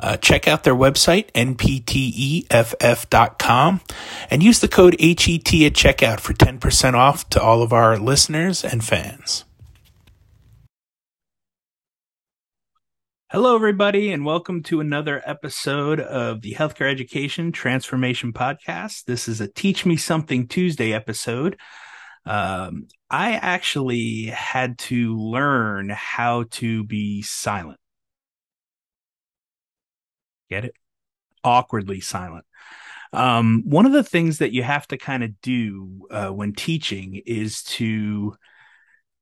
Uh, check out their website, npteff.com, and use the code HET at checkout for 10% off to all of our listeners and fans. Hello, everybody, and welcome to another episode of the Healthcare Education Transformation Podcast. This is a Teach Me Something Tuesday episode. Um, I actually had to learn how to be silent. Get it? Awkwardly silent. Um, one of the things that you have to kind of do uh, when teaching is to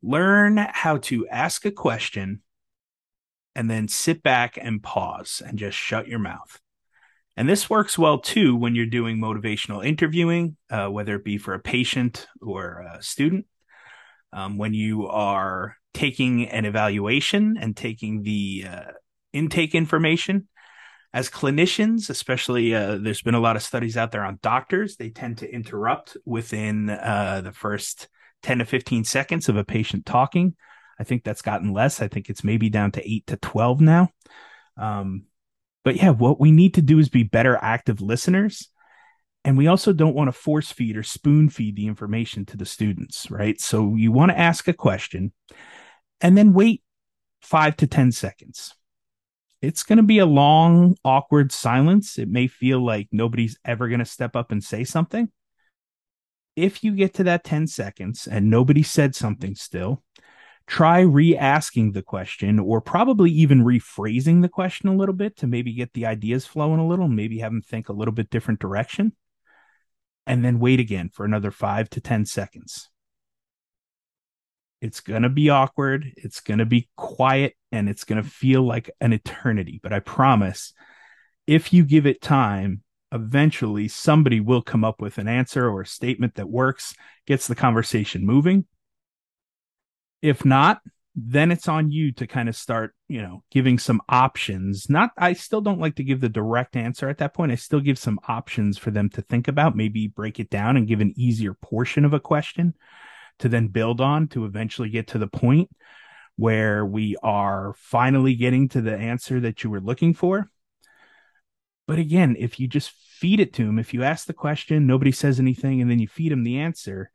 learn how to ask a question and then sit back and pause and just shut your mouth. And this works well too when you're doing motivational interviewing, uh, whether it be for a patient or a student. Um, when you are taking an evaluation and taking the uh, intake information, as clinicians, especially, uh, there's been a lot of studies out there on doctors. They tend to interrupt within uh, the first 10 to 15 seconds of a patient talking. I think that's gotten less. I think it's maybe down to eight to 12 now. Um, but yeah, what we need to do is be better active listeners. And we also don't want to force feed or spoon feed the information to the students, right? So you want to ask a question and then wait five to 10 seconds. It's going to be a long, awkward silence. It may feel like nobody's ever going to step up and say something. If you get to that 10 seconds and nobody said something still, try re asking the question or probably even rephrasing the question a little bit to maybe get the ideas flowing a little, maybe have them think a little bit different direction. And then wait again for another five to 10 seconds. It's going to be awkward. It's going to be quiet and it's going to feel like an eternity. But I promise if you give it time, eventually somebody will come up with an answer or a statement that works, gets the conversation moving. If not, then it's on you to kind of start, you know, giving some options. Not, I still don't like to give the direct answer at that point. I still give some options for them to think about, maybe break it down and give an easier portion of a question to then build on to eventually get to the point where we are finally getting to the answer that you were looking for. But again, if you just feed it to them, if you ask the question, nobody says anything, and then you feed them the answer,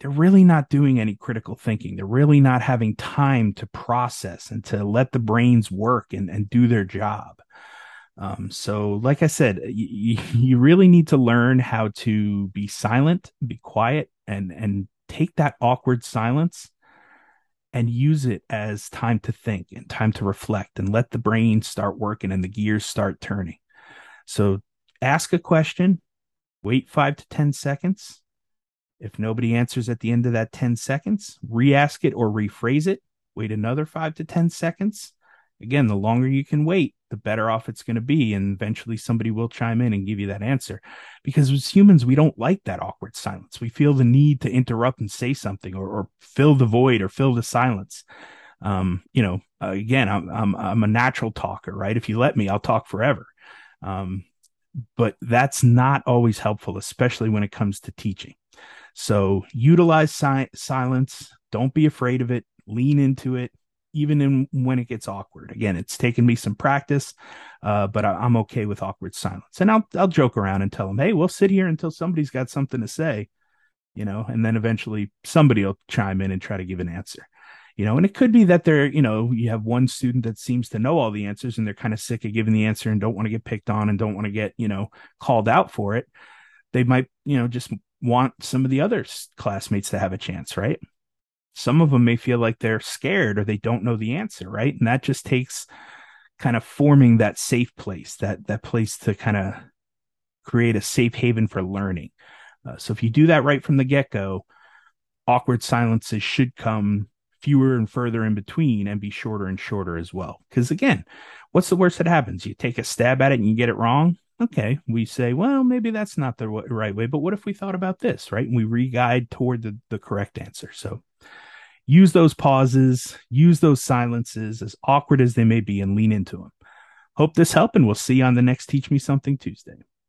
they're really not doing any critical thinking. They're really not having time to process and to let the brains work and, and do their job. Um, so, like I said, you, you really need to learn how to be silent, be quiet, and and take that awkward silence and use it as time to think and time to reflect and let the brain start working and the gears start turning. So ask a question, wait five to 10 seconds. If nobody answers at the end of that 10 seconds, re ask it or rephrase it, wait another five to 10 seconds. Again, the longer you can wait, the better off it's going to be. And eventually somebody will chime in and give you that answer. Because as humans, we don't like that awkward silence. We feel the need to interrupt and say something or, or fill the void or fill the silence. Um, you know, again, I'm, I'm, I'm a natural talker, right? If you let me, I'll talk forever. Um, but that's not always helpful, especially when it comes to teaching. So utilize si- silence. Don't be afraid of it. Lean into it even in when it gets awkward. Again, it's taken me some practice, uh, but I, am okay with awkward silence. And I'll I'll joke around and tell them, hey, we'll sit here until somebody's got something to say, you know, and then eventually somebody will chime in and try to give an answer. You know, and it could be that they're, you know, you have one student that seems to know all the answers and they're kind of sick of giving the answer and don't want to get picked on and don't want to get, you know, called out for it. They might, you know, just want some of the other classmates to have a chance, right? Some of them may feel like they're scared or they don't know the answer, right? And that just takes kind of forming that safe place, that that place to kind of create a safe haven for learning. Uh, so if you do that right from the get go, awkward silences should come fewer and further in between and be shorter and shorter as well. Because again, what's the worst that happens? You take a stab at it and you get it wrong. okay, we say, well, maybe that's not the right way, but what if we thought about this, right? And we re-guide toward the, the correct answer. So use those pauses, use those silences, as awkward as they may be, and lean into them. Hope this helped, and we'll see you on the next Teach Me Something Tuesday.